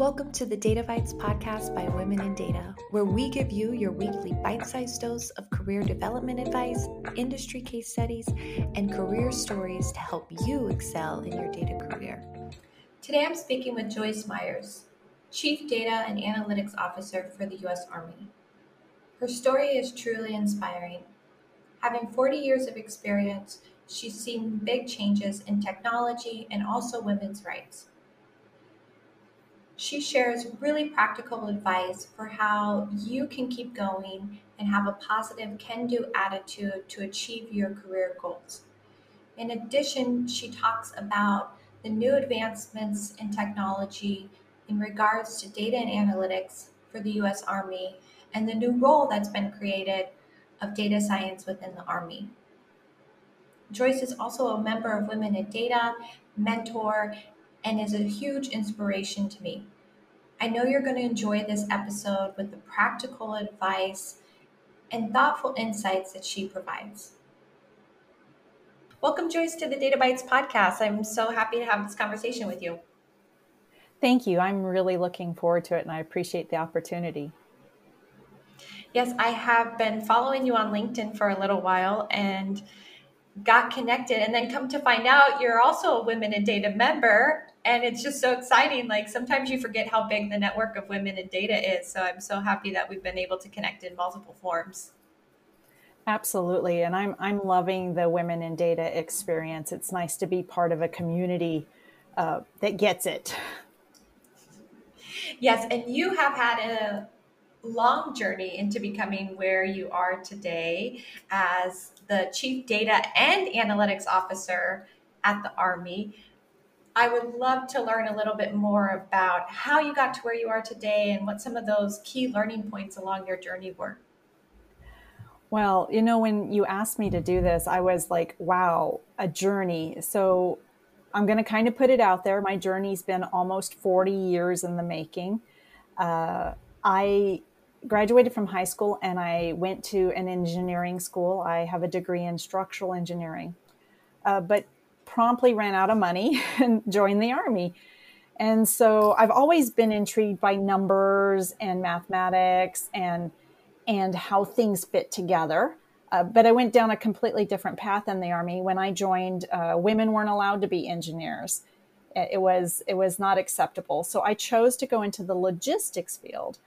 Welcome to the Data Bites podcast by Women in Data, where we give you your weekly bite sized dose of career development advice, industry case studies, and career stories to help you excel in your data career. Today I'm speaking with Joyce Myers, Chief Data and Analytics Officer for the U.S. Army. Her story is truly inspiring. Having 40 years of experience, she's seen big changes in technology and also women's rights. She shares really practical advice for how you can keep going and have a positive can do attitude to achieve your career goals. In addition, she talks about the new advancements in technology in regards to data and analytics for the US Army and the new role that's been created of data science within the Army. Joyce is also a member of Women in Data, mentor, and is a huge inspiration to me. I know you're going to enjoy this episode with the practical advice and thoughtful insights that she provides. Welcome, Joyce, to the Data Bites podcast. I'm so happy to have this conversation with you. Thank you. I'm really looking forward to it and I appreciate the opportunity. Yes, I have been following you on LinkedIn for a little while and got connected and then come to find out you're also a women in data member and it's just so exciting like sometimes you forget how big the network of women in data is so i'm so happy that we've been able to connect in multiple forms. Absolutely and i'm i'm loving the women in data experience. It's nice to be part of a community uh, that gets it. Yes and you have had a long journey into becoming where you are today as the Chief Data and Analytics Officer at the Army. I would love to learn a little bit more about how you got to where you are today and what some of those key learning points along your journey were. Well, you know, when you asked me to do this, I was like, wow, a journey. So I'm going to kind of put it out there. My journey's been almost 40 years in the making. Uh, I graduated from high school and I went to an engineering school. I have a degree in structural engineering, uh, but promptly ran out of money and joined the Army. And so I've always been intrigued by numbers and mathematics and and how things fit together. Uh, but I went down a completely different path in the Army. When I joined, uh, women weren't allowed to be engineers. It was it was not acceptable. So I chose to go into the logistics field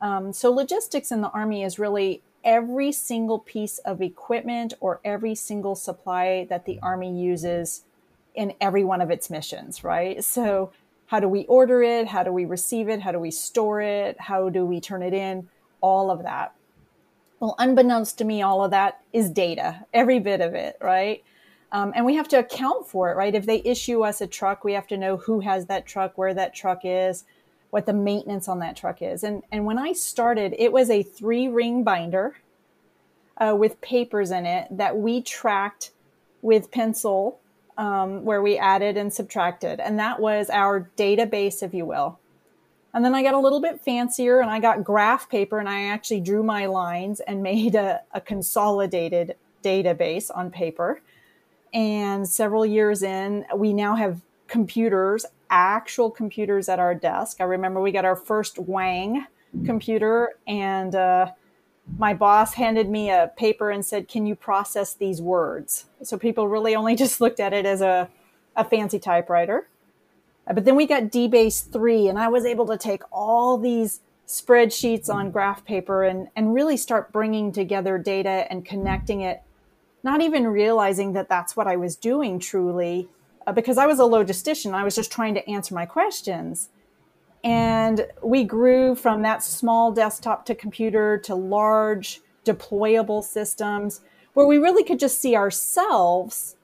um, so logistics in the Army is really every single piece of equipment or every single supply that the Army uses in every one of its missions, right? So how do we order it? How do we receive it? How do we store it? How do we turn it in? All of that. Well, unbeknownst to me, all of that is data, every bit of it, right? Um, and we have to account for it, right? If they issue us a truck, we have to know who has that truck, where that truck is, what the maintenance on that truck is. And, and when I started, it was a three ring binder uh, with papers in it that we tracked with pencil, um, where we added and subtracted. And that was our database, if you will. And then I got a little bit fancier and I got graph paper and I actually drew my lines and made a, a consolidated database on paper. And several years in, we now have computers actual computers at our desk. I remember we got our first Wang computer, and uh, my boss handed me a paper and said, Can you process these words? So people really only just looked at it as a, a fancy typewriter. Uh, but then we got DBase 3, and I was able to take all these spreadsheets on graph paper and, and really start bringing together data and connecting it, not even realizing that that's what I was doing truly uh, because I was a logistician. I was just trying to answer my questions. And we grew from that small desktop to computer to large deployable systems where we really could just see ourselves.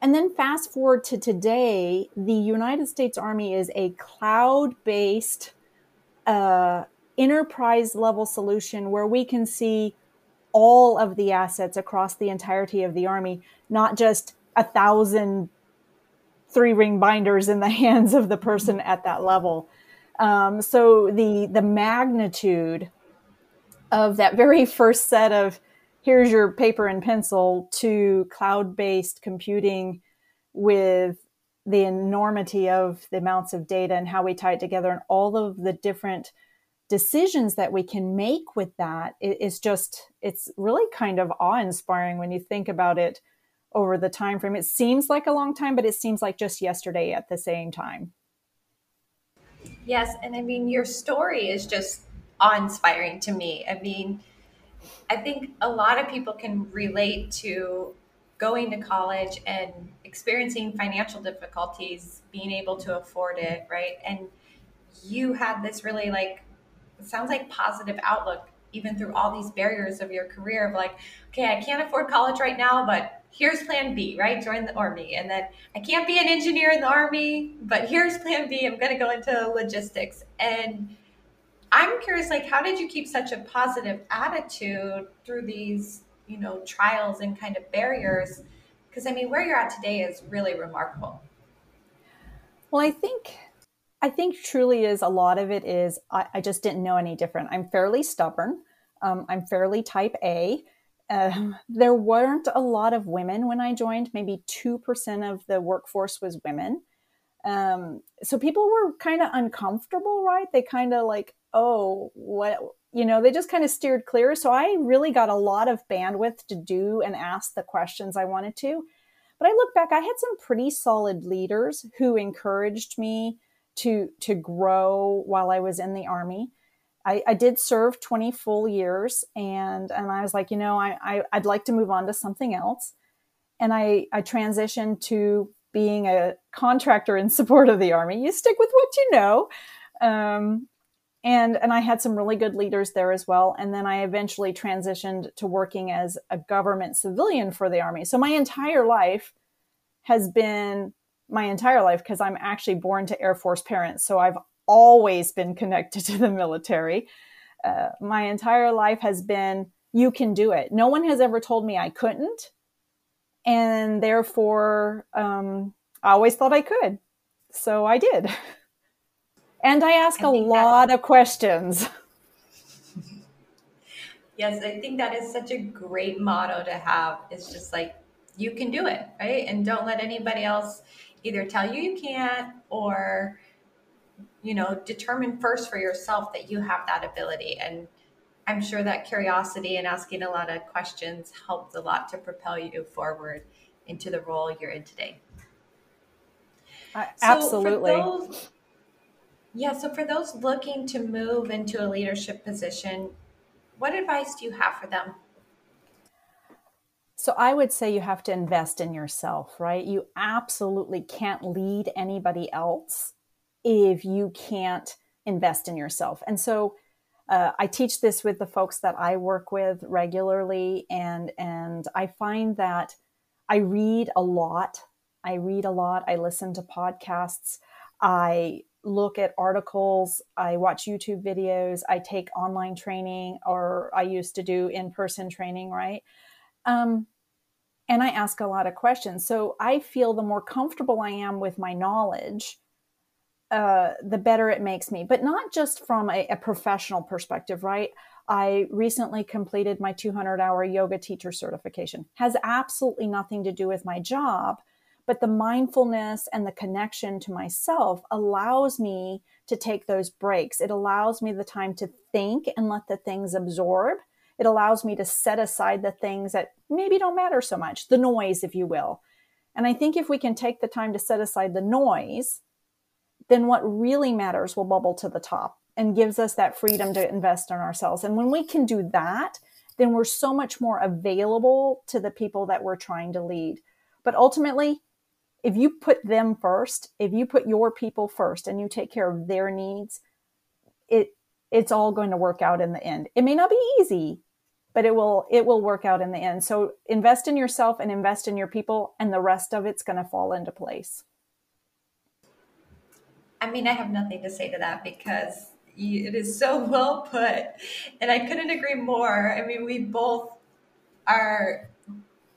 And then fast forward to today, the United States Army is a cloud based uh, enterprise level solution where we can see all of the assets across the entirety of the Army, not just a thousand three ring binders in the hands of the person at that level. Um, so the the magnitude of that very first set of here's your paper and pencil to cloud based computing with the enormity of the amounts of data and how we tie it together and all of the different decisions that we can make with that is just it's really kind of awe-inspiring when you think about it over the time frame. It seems like a long time but it seems like just yesterday at the same time yes and i mean your story is just awe-inspiring to me i mean i think a lot of people can relate to going to college and experiencing financial difficulties, being able to afford it, right? And you had this really like, sounds like positive outlook even through all these barriers of your career of like, okay, I can't afford college right now, but here's plan B, right? Join the army. And then I can't be an engineer in the army, but here's plan B. I'm going to go into logistics. And I'm curious, like, how did you keep such a positive attitude through these you know trials and kind of barriers because i mean where you're at today is really remarkable well i think i think truly is a lot of it is i, I just didn't know any different i'm fairly stubborn um, i'm fairly type a um, there weren't a lot of women when i joined maybe 2% of the workforce was women um, so people were kind of uncomfortable right they kind of like oh what you know, they just kind of steered clear. So I really got a lot of bandwidth to do and ask the questions I wanted to. But I look back, I had some pretty solid leaders who encouraged me to to grow while I was in the army. I, I did serve 20 full years and and I was like, you know, I, I I'd like to move on to something else. And I I transitioned to being a contractor in support of the army. You stick with what you know. Um, and and I had some really good leaders there as well. And then I eventually transitioned to working as a government civilian for the army. So my entire life has been my entire life because I'm actually born to Air Force parents. So I've always been connected to the military. Uh, my entire life has been you can do it. No one has ever told me I couldn't, and therefore um, I always thought I could. So I did. And I ask I a lot of questions. yes, I think that is such a great motto to have. It's just like, you can do it, right? And don't let anybody else either tell you you can't or, you know, determine first for yourself that you have that ability. And I'm sure that curiosity and asking a lot of questions helped a lot to propel you forward into the role you're in today. Uh, absolutely. So those, yeah, so for those looking to move into a leadership position, what advice do you have for them? So I would say you have to invest in yourself, right? You absolutely can't lead anybody else if you can't invest in yourself. And so uh, I teach this with the folks that I work with regularly, and and I find that I read a lot. I read a lot. I listen to podcasts. I look at articles, I watch YouTube videos, I take online training, or I used to do in person training, right? Um, and I ask a lot of questions. So I feel the more comfortable I am with my knowledge, uh, the better it makes me, but not just from a, a professional perspective, right? I recently completed my 200 hour yoga teacher certification. Has absolutely nothing to do with my job, but the mindfulness and the connection to myself allows me to take those breaks. It allows me the time to think and let the things absorb. It allows me to set aside the things that maybe don't matter so much, the noise, if you will. And I think if we can take the time to set aside the noise, then what really matters will bubble to the top and gives us that freedom to invest in ourselves. And when we can do that, then we're so much more available to the people that we're trying to lead. But ultimately, if you put them first, if you put your people first and you take care of their needs, it it's all going to work out in the end. It may not be easy, but it will it will work out in the end. So invest in yourself and invest in your people and the rest of it's going to fall into place. I mean, I have nothing to say to that because it is so well put. And I couldn't agree more. I mean, we both are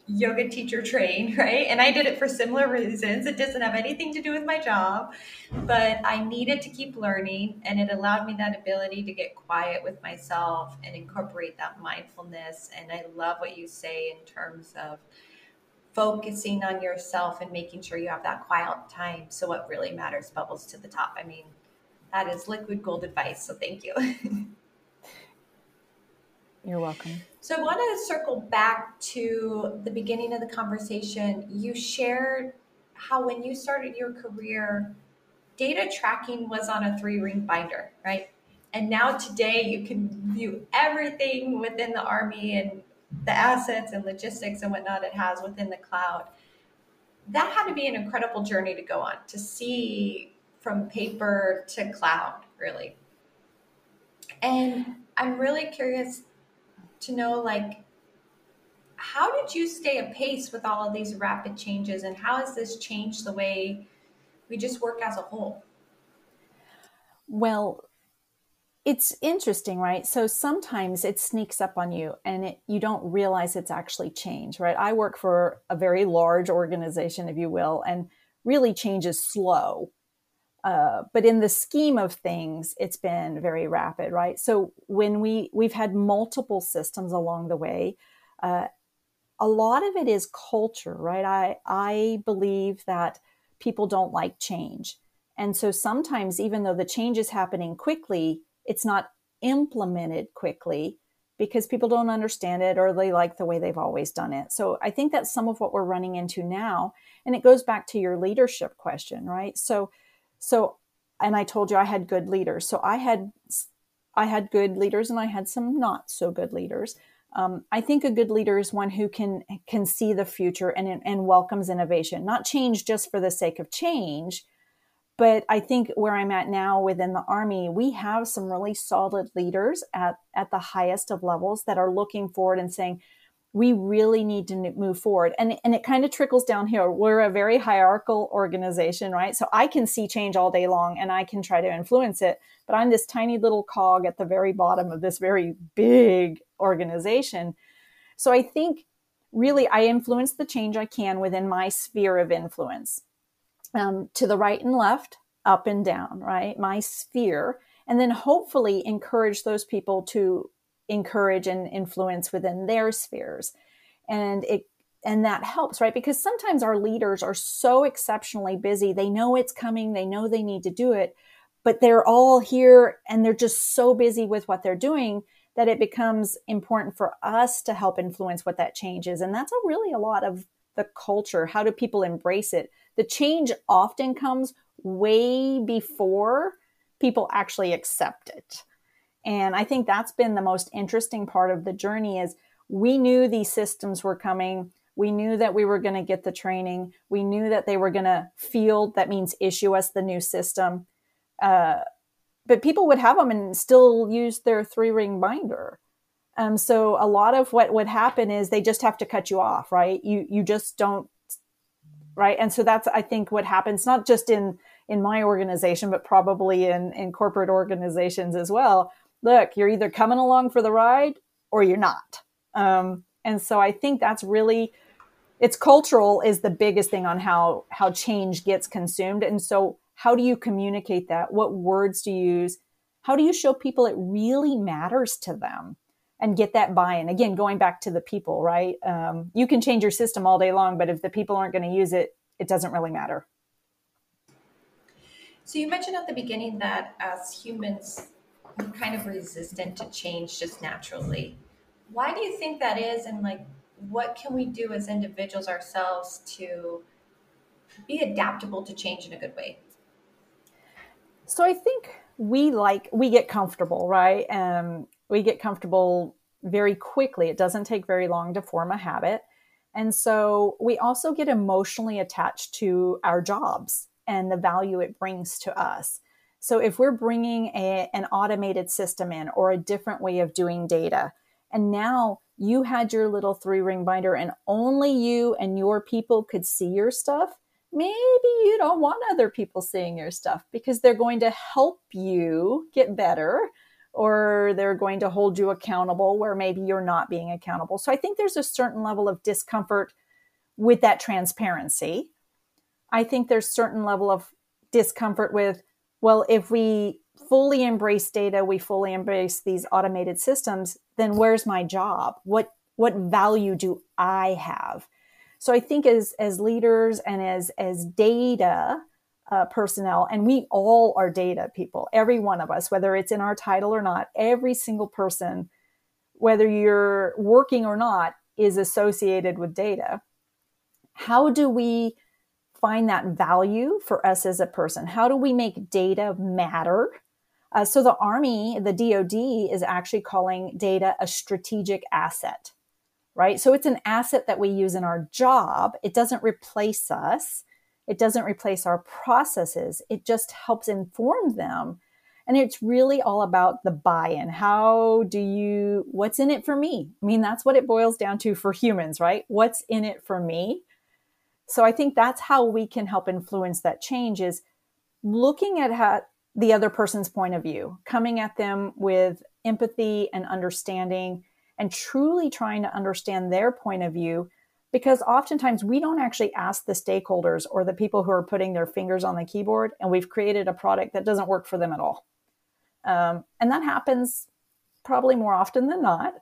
yoga teacher trained, right? And I did it for similar reasons. It doesn't have anything to do with my job, but I needed to keep learning and it allowed me that ability to get quiet with myself and incorporate that mindfulness. And I love what you say in terms of focusing on yourself and making sure you have that quiet time. So, what really matters bubbles to the top. I mean, that is liquid gold advice. So, thank you. You're welcome. So, I want to circle back to the beginning of the conversation. You shared how when you started your career, data tracking was on a three ring binder, right? And now today you can view everything within the Army and the assets and logistics and whatnot it has within the cloud. That had to be an incredible journey to go on to see from paper to cloud, really. And I'm really curious to know like how did you stay apace with all of these rapid changes and how has this changed the way we just work as a whole? Well, it's interesting, right? So sometimes it sneaks up on you and it, you don't realize it's actually change, right? I work for a very large organization, if you will, and really change is slow. Uh, but in the scheme of things, it's been very rapid, right? So when we we've had multiple systems along the way, uh, a lot of it is culture, right? I I believe that people don't like change, and so sometimes even though the change is happening quickly, it's not implemented quickly because people don't understand it or they like the way they've always done it. So I think that's some of what we're running into now. And it goes back to your leadership question, right? So, so, and I told you I had good leaders. So I had, I had good leaders and I had some not so good leaders. Um, I think a good leader is one who can can see the future and and welcomes innovation, not change just for the sake of change, but I think where I'm at now within the Army, we have some really solid leaders at, at the highest of levels that are looking forward and saying, we really need to move forward. And, and it kind of trickles down here. We're a very hierarchical organization, right? So I can see change all day long and I can try to influence it, but I'm this tiny little cog at the very bottom of this very big organization. So I think really I influence the change I can within my sphere of influence um, to the right and left, up and down, right? My sphere. And then hopefully encourage those people to encourage and influence within their spheres. And it and that helps, right? Because sometimes our leaders are so exceptionally busy. They know it's coming, they know they need to do it, but they're all here and they're just so busy with what they're doing that it becomes important for us to help influence what that change is. And that's a really a lot of the culture. How do people embrace it? the change often comes way before people actually accept it. And I think that's been the most interesting part of the journey is we knew these systems were coming. We knew that we were going to get the training. We knew that they were going to field, that means issue us the new system. Uh, but people would have them and still use their three ring binder. Um, so a lot of what would happen is they just have to cut you off, right? You you just don't right? And so that's i think what happens not just in in my organization but probably in in corporate organizations as well. Look you're either coming along for the ride or you're not. Um, and so i think that's really it's cultural is the biggest thing on how how change gets consumed. And so how do you communicate that? What words do you use? How do you show people it really matters to them and get that buy-in. Again going back to the people right? Um, you can change your system all day long but if the people aren't going to use it it doesn't really matter. So you mentioned at the beginning that as humans we're kind of resistant to change just naturally. Why do you think that is and like what can we do as individuals ourselves to be adaptable to change in a good way? So i think we like we get comfortable right? Um, we get comfortable very quickly. It doesn't take very long to form a habit. And so we also get emotionally attached to our jobs and the value it brings to us. So if we're bringing a, an automated system in or a different way of doing data, and now you had your little three ring binder and only you and your people could see your stuff, maybe you don't want other people seeing your stuff because they're going to help you get better or they're going to hold you accountable where maybe you're not being accountable. So I think there's a certain level of discomfort with that transparency. I think there's certain level of discomfort with well if we fully embrace data, we fully embrace these automated systems, then where's my job? What what value do I have? So I think as as leaders and as as data uh, personnel, and we all are data people, every one of us, whether it's in our title or not, every single person, whether you're working or not, is associated with data. How do we find that value for us as a person? How do we make data matter? Uh, so the Army, the DoD, is actually calling data a strategic asset, right? So it's an asset that we use in our job. It doesn't replace us. It doesn't replace our processes. It just helps inform them. And it's really all about the buy in. How do you, what's in it for me? I mean, that's what it boils down to for humans, right? What's in it for me? So I think that's how we can help influence that change is looking at how, the other person's point of view, coming at them with empathy and understanding and truly trying to understand their point of view because oftentimes we don't actually ask the stakeholders or the people who are putting their fingers on the keyboard and we've created a product that doesn't work for them at all. Um, and that happens probably more often than not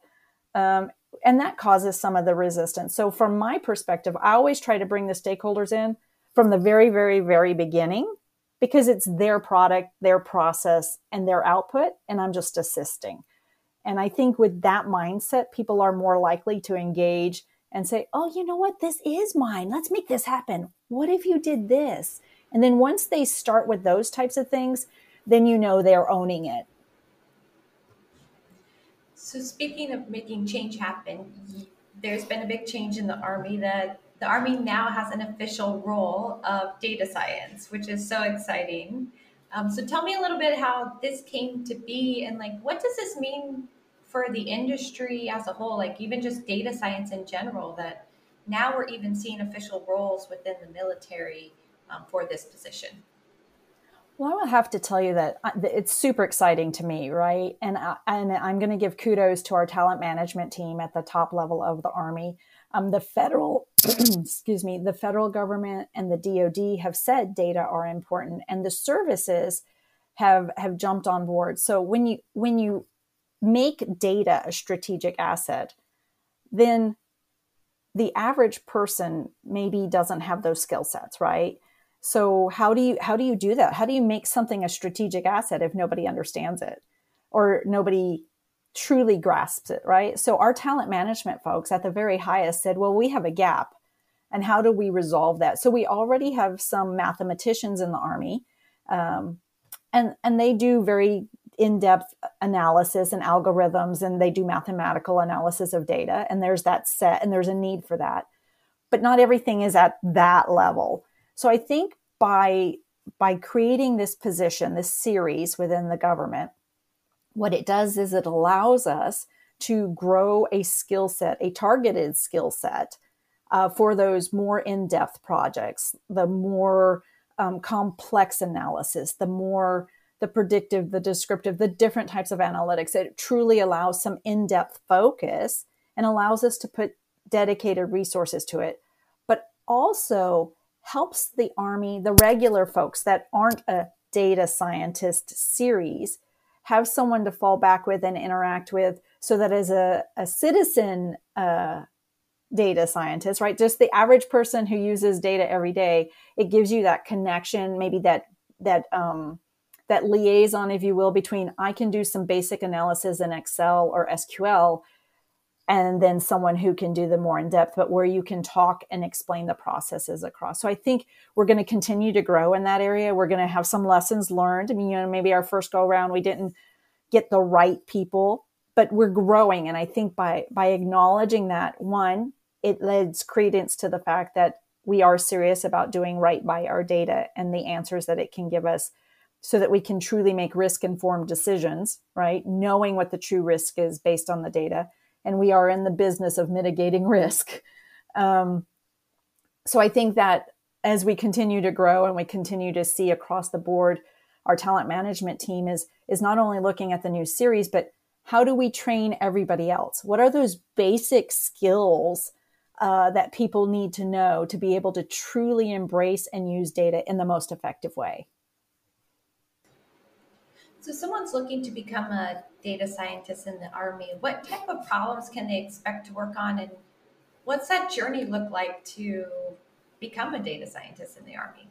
um, and that causes some of the resistance. So from my perspective i always try to bring the stakeholders in from the very very very beginning because it's their product their process and their output and i'm just assisting. And i think with that mindset people are more likely to engage and say, oh, you know what? This is mine. Let's make this happen. What if you did this? And then once they start with those types of things, then you know they're owning it. So, speaking of making change happen, there's been a big change in the Army that the Army now has an official role of data science, which is so exciting. Um, so, tell me a little bit how this came to be and like what does this mean for the industry as a whole, like even just data science in general, that now we're even seeing official roles within the military um, for this position? Well, I will have to tell you that uh, it's super exciting to me, right? And I, and I'm going to give kudos to our talent management team at the top level of the Army. Um, the federal, excuse me, the federal government and the DoD have said data are important, and the services have have jumped on board. So when you when you make data a strategic asset, then the average person maybe doesn't have those skill sets, right? So how do you how do you do that? How do you make something a strategic asset if nobody understands it or nobody truly grasps it, right? So our talent management folks at the very highest said, "Well, we have a gap, and how do we resolve that?" So we already have some mathematicians in the army, um, and and they do very in-depth analysis and algorithms and they do mathematical analysis of data and there's that set and there's a need for that. But not everything is at that level. So i think by by creating this position this series within the government what it does is it allows us to grow a skill set a targeted skill set uh, for those more in-depth projects the more um, complex analysis the more the predictive, the descriptive, the different types of analytics. It truly allows some in depth focus and allows us to put dedicated resources to it, but also helps the Army, the regular folks that aren't a data scientist series, have someone to fall back with and interact with so that as a, a citizen uh, data scientist, right, just the average person who uses data every day, it gives you that connection, maybe that that um, that liaison, if you will, between I can do some basic analysis in Excel or SQL, and then someone who can do the more in depth, but where you can talk and explain the processes across. So I think we're going to continue to grow in that area. We're going to have some lessons learned. I mean, you know, maybe our first go around we didn't get the right people, but we're growing. And I think by by acknowledging that, one, it lends credence to the fact that we are serious about doing right by our data and the answers that it can give us so that we can truly make risk informed decisions, right? Knowing what the true risk is based on the data. And we are in the business of mitigating risk. Um, so I think that as we continue to grow and we continue to see across the board, our talent management team is is not only looking at the new series, but how do we train everybody else? What are those basic skills uh, that people need to know to be able to truly embrace and use data in the most effective way? So, someone's looking to become a data scientist in the Army. What type of problems can they expect to work on, and What's that journey look like to become a data scientist in the Army?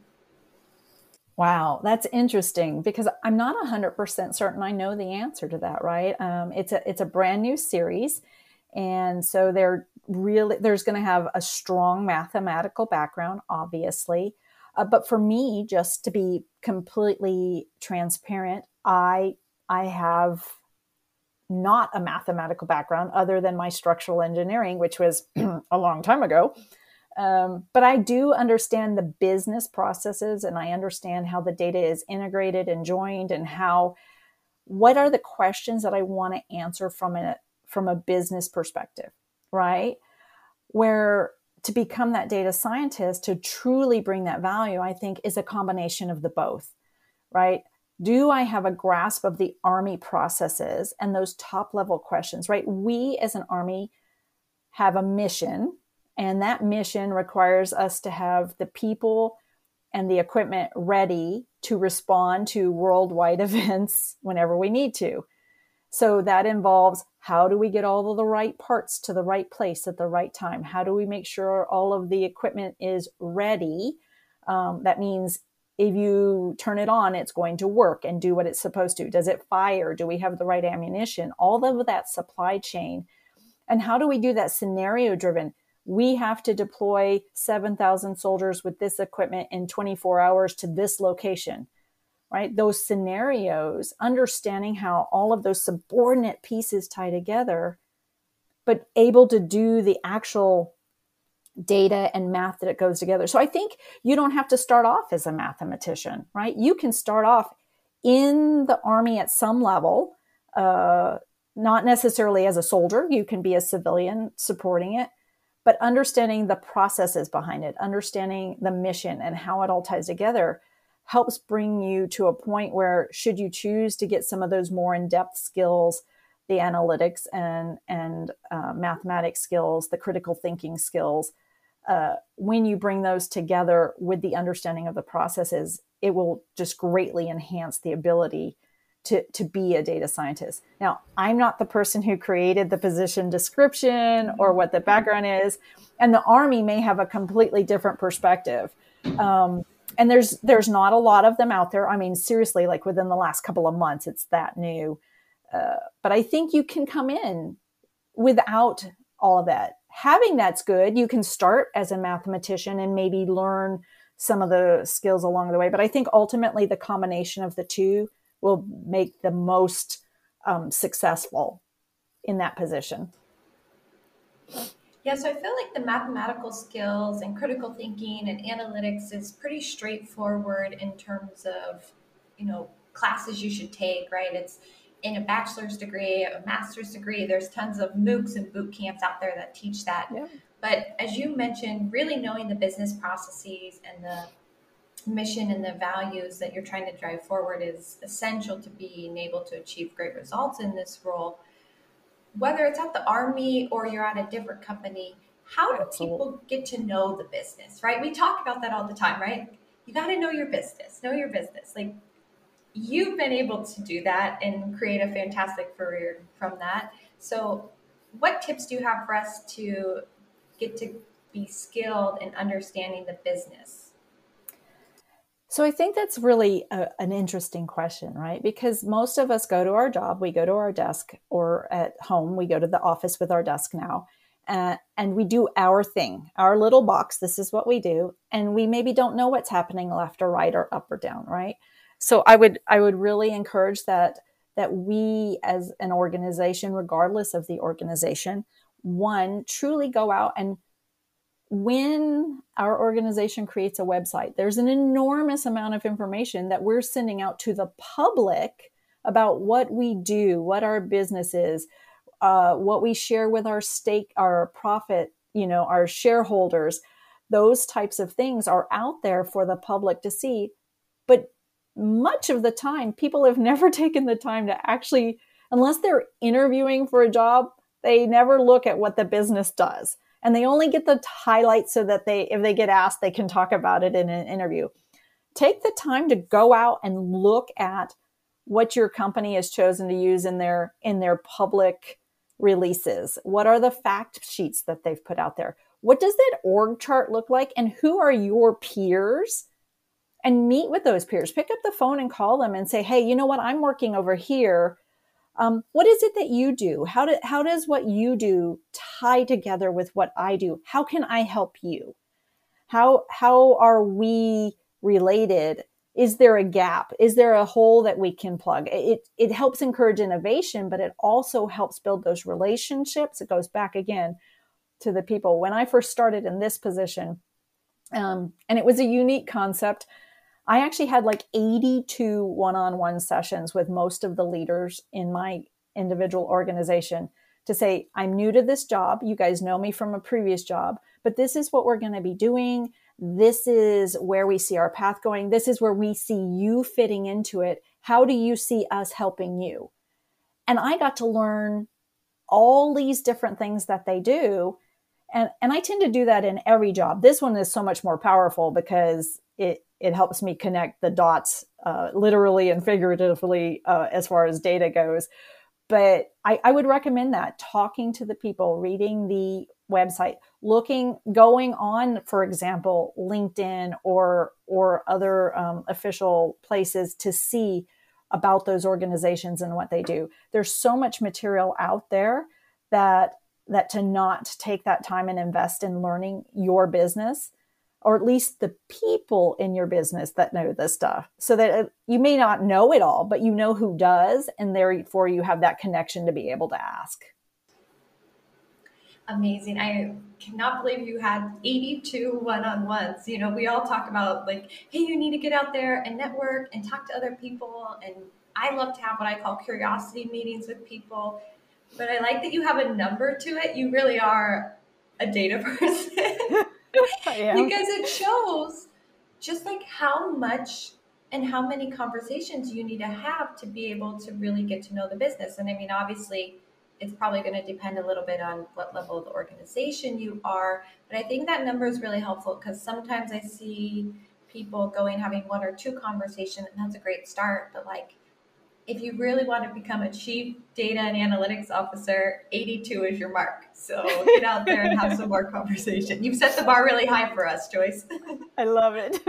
Wow, that's interesting because I'm not 100% certain I know the answer to that, right? Um, it's a it's a brand new series and so they're really there's going to have a strong mathematical background obviously. Uh, but for me just to be completely transparent, I I have not a mathematical background other than my structural engineering, which was a long time ago. Um, but I do understand the business processes and I understand how the data is integrated and joined and how what are the questions that I want to answer from a from a business perspective, right? Where to become that data scientist to truly bring that value, I think is a combination of the both, right? Do I have a grasp of the Army processes and those top level questions, right? We as an Army have a mission, and that mission requires us to have the people and the equipment ready to respond to worldwide events whenever we need to. So that involves how do we get all of the right parts to the right place at the right time? How do we make sure all of the equipment is ready? Um, that means if you turn it on, it's going to work and do what it's supposed to. Does it fire? Do we have the right ammunition? All of that supply chain. And how do we do that scenario driven? We have to deploy 7,000 soldiers with this equipment in 24 hours to this location, right? Those scenarios, understanding how all of those subordinate pieces tie together, but able to do the actual data and math that it goes together. So I think you don't have to start off as a mathematician, right? You can start off in the army at some level, uh, not necessarily as a soldier. You can be a civilian supporting it, but understanding the processes behind it, understanding the mission and how it all ties together helps bring you to a point where should you choose to get some of those more in-depth skills the analytics and and uh, mathematics skills the critical thinking skills uh, when you bring those together with the understanding of the processes, it will just greatly enhance the ability to, to be a data scientist. Now, I'm not the person who created the position description or what the background is, and the Army may have a completely different perspective. Um, and there's there's not a lot of them out there. I mean, seriously, like within the last couple of months, it's that new. Uh, but I think you can come in without all of that having that's good. You can start as a mathematician and maybe learn some of the skills along the way. But I think ultimately the combination of the two will make the most um, successful in that position. Yeah, so I feel like the mathematical skills and critical thinking and analytics is pretty straightforward in terms of, you know, classes you should take, right? It's in a bachelor's degree, a master's degree. There's tons of MOOCs and boot camps out there that teach that. Yeah. But as you mentioned, really knowing the business processes and the mission and the values that you're trying to drive forward is essential to being able to achieve great results in this role. Whether it's at the Army or you're at a different company, how do people get to know the business, right? We talk about that all the time, right? You got to know your business, know your business. Like you've been able to do that and create a fantastic career from that. So, what tips do you have for us to get to be skilled in understanding the business? So, I think that's really a, an interesting question, right? Because most of us go to our job, we go to our desk, or at home, we go to the office with our desk now. Uh, and we do our thing, our little box. This is what we do. And we maybe don't know what's happening left or right or up or down, right? So i would i would really encourage that that we as an organization regardless of the organization one truly go out and when our organization creates a website there's an enormous amount of information that we're sending out to the public about what we do what our business is uh, what we share with our stake our profit you know our shareholders. Those types of things are out there for the public to see but much of the time, people have never taken the time to actually, unless they're interviewing for a job, they never look at what the business does. And they only get the highlights so that they, if they get asked, they can talk about it in an interview. Take the time to go out and look at what your company has chosen to use in their in their public releases. What are the fact sheets that they've put out there? what does that org chart look like and who are your peers and meet with those peers. Pick up the phone and call them and say hey you know what? I'm working over here. Um, what is it that you do? How, do, how does what you do tie together with what i do? How can i help you? How how are we related? Is there a gap? Is there a hole that we can plug? It it helps encourage innovation but it also helps build those relationships. It goes back again to the people. When i first started in this position um, and it was a unique concept i actually had like 82 one-on-one sessions with most of the leaders in my individual organization to say i'm new to this job you guys know me from a previous job but this is what we're going to be doing this is where we see our path going. This is where we see you fitting into it. How do you see us helping you? And I got to learn all these different things that they do. And, and I tend to do that in every job. This one is so much more powerful because it, it helps me connect the dots uh, literally and figuratively uh, as far as data goes. But I, I would recommend that talking to the people, reading the website looking going on for example linkedin or or other um, official places to see about those organizations and what they do there's so much material out there that that to not take that time and invest in learning your business or at least the people in your business that know this stuff so that uh, you may not know it all but you know who does and therefore you have that connection to be able to ask amazing. I cannot believe you had 82 one-on-ones. You know, we all talk about like, hey, you need to get out there and network and talk to other people. And I love to have what I call curiosity meetings with people. But I like that you have a number to it. You really are a data person. because it shows just like how much and how many conversations you need to have to be able to really get to know the business. And I mean, obviously, it's probably going to depend a little bit on what level of the organization you are. But I think that number is really helpful because sometimes I see people going having one or two conversations, and that's a great start. But like, if you really want to become a chief data and analytics officer, 82 is your mark. So get out there and have some more conversation. You've set the bar really high for us, Joyce. I love it.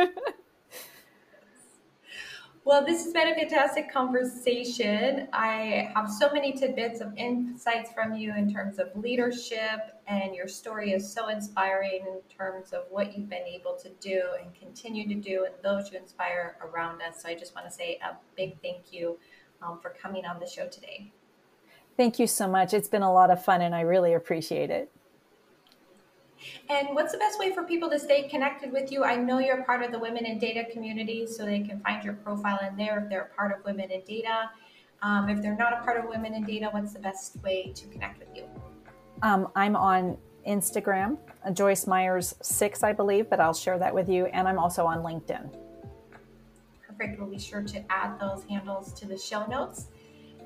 Well, this has been a fantastic conversation. I have so many tidbits of insights from you in terms of leadership, and your story is so inspiring in terms of what you've been able to do and continue to do, and those you inspire around us. So I just want to say a big thank you um, for coming on the show today. Thank you so much. It's been a lot of fun, and I really appreciate it. And what's the best way for people to stay connected with you? I know you're part of the Women in Data community, so they can find your profile in there if they're part of Women in Data. Um, if they're not a part of Women in Data, what's the best way to connect with you? Um, I'm on Instagram, Joyce Myers six, I believe, but I'll share that with you. And I'm also on LinkedIn. Perfect. We'll be sure to add those handles to the show notes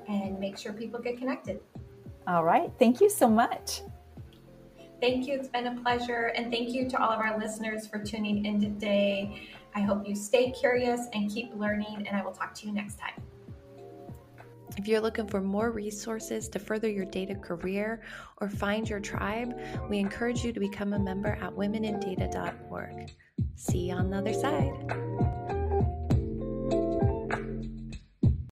and make sure people get connected. All right. Thank you so much. Thank you. It's been a pleasure. And thank you to all of our listeners for tuning in today. I hope you stay curious and keep learning, and I will talk to you next time. If you're looking for more resources to further your data career or find your tribe, we encourage you to become a member at womenindata.org. See you on the other side.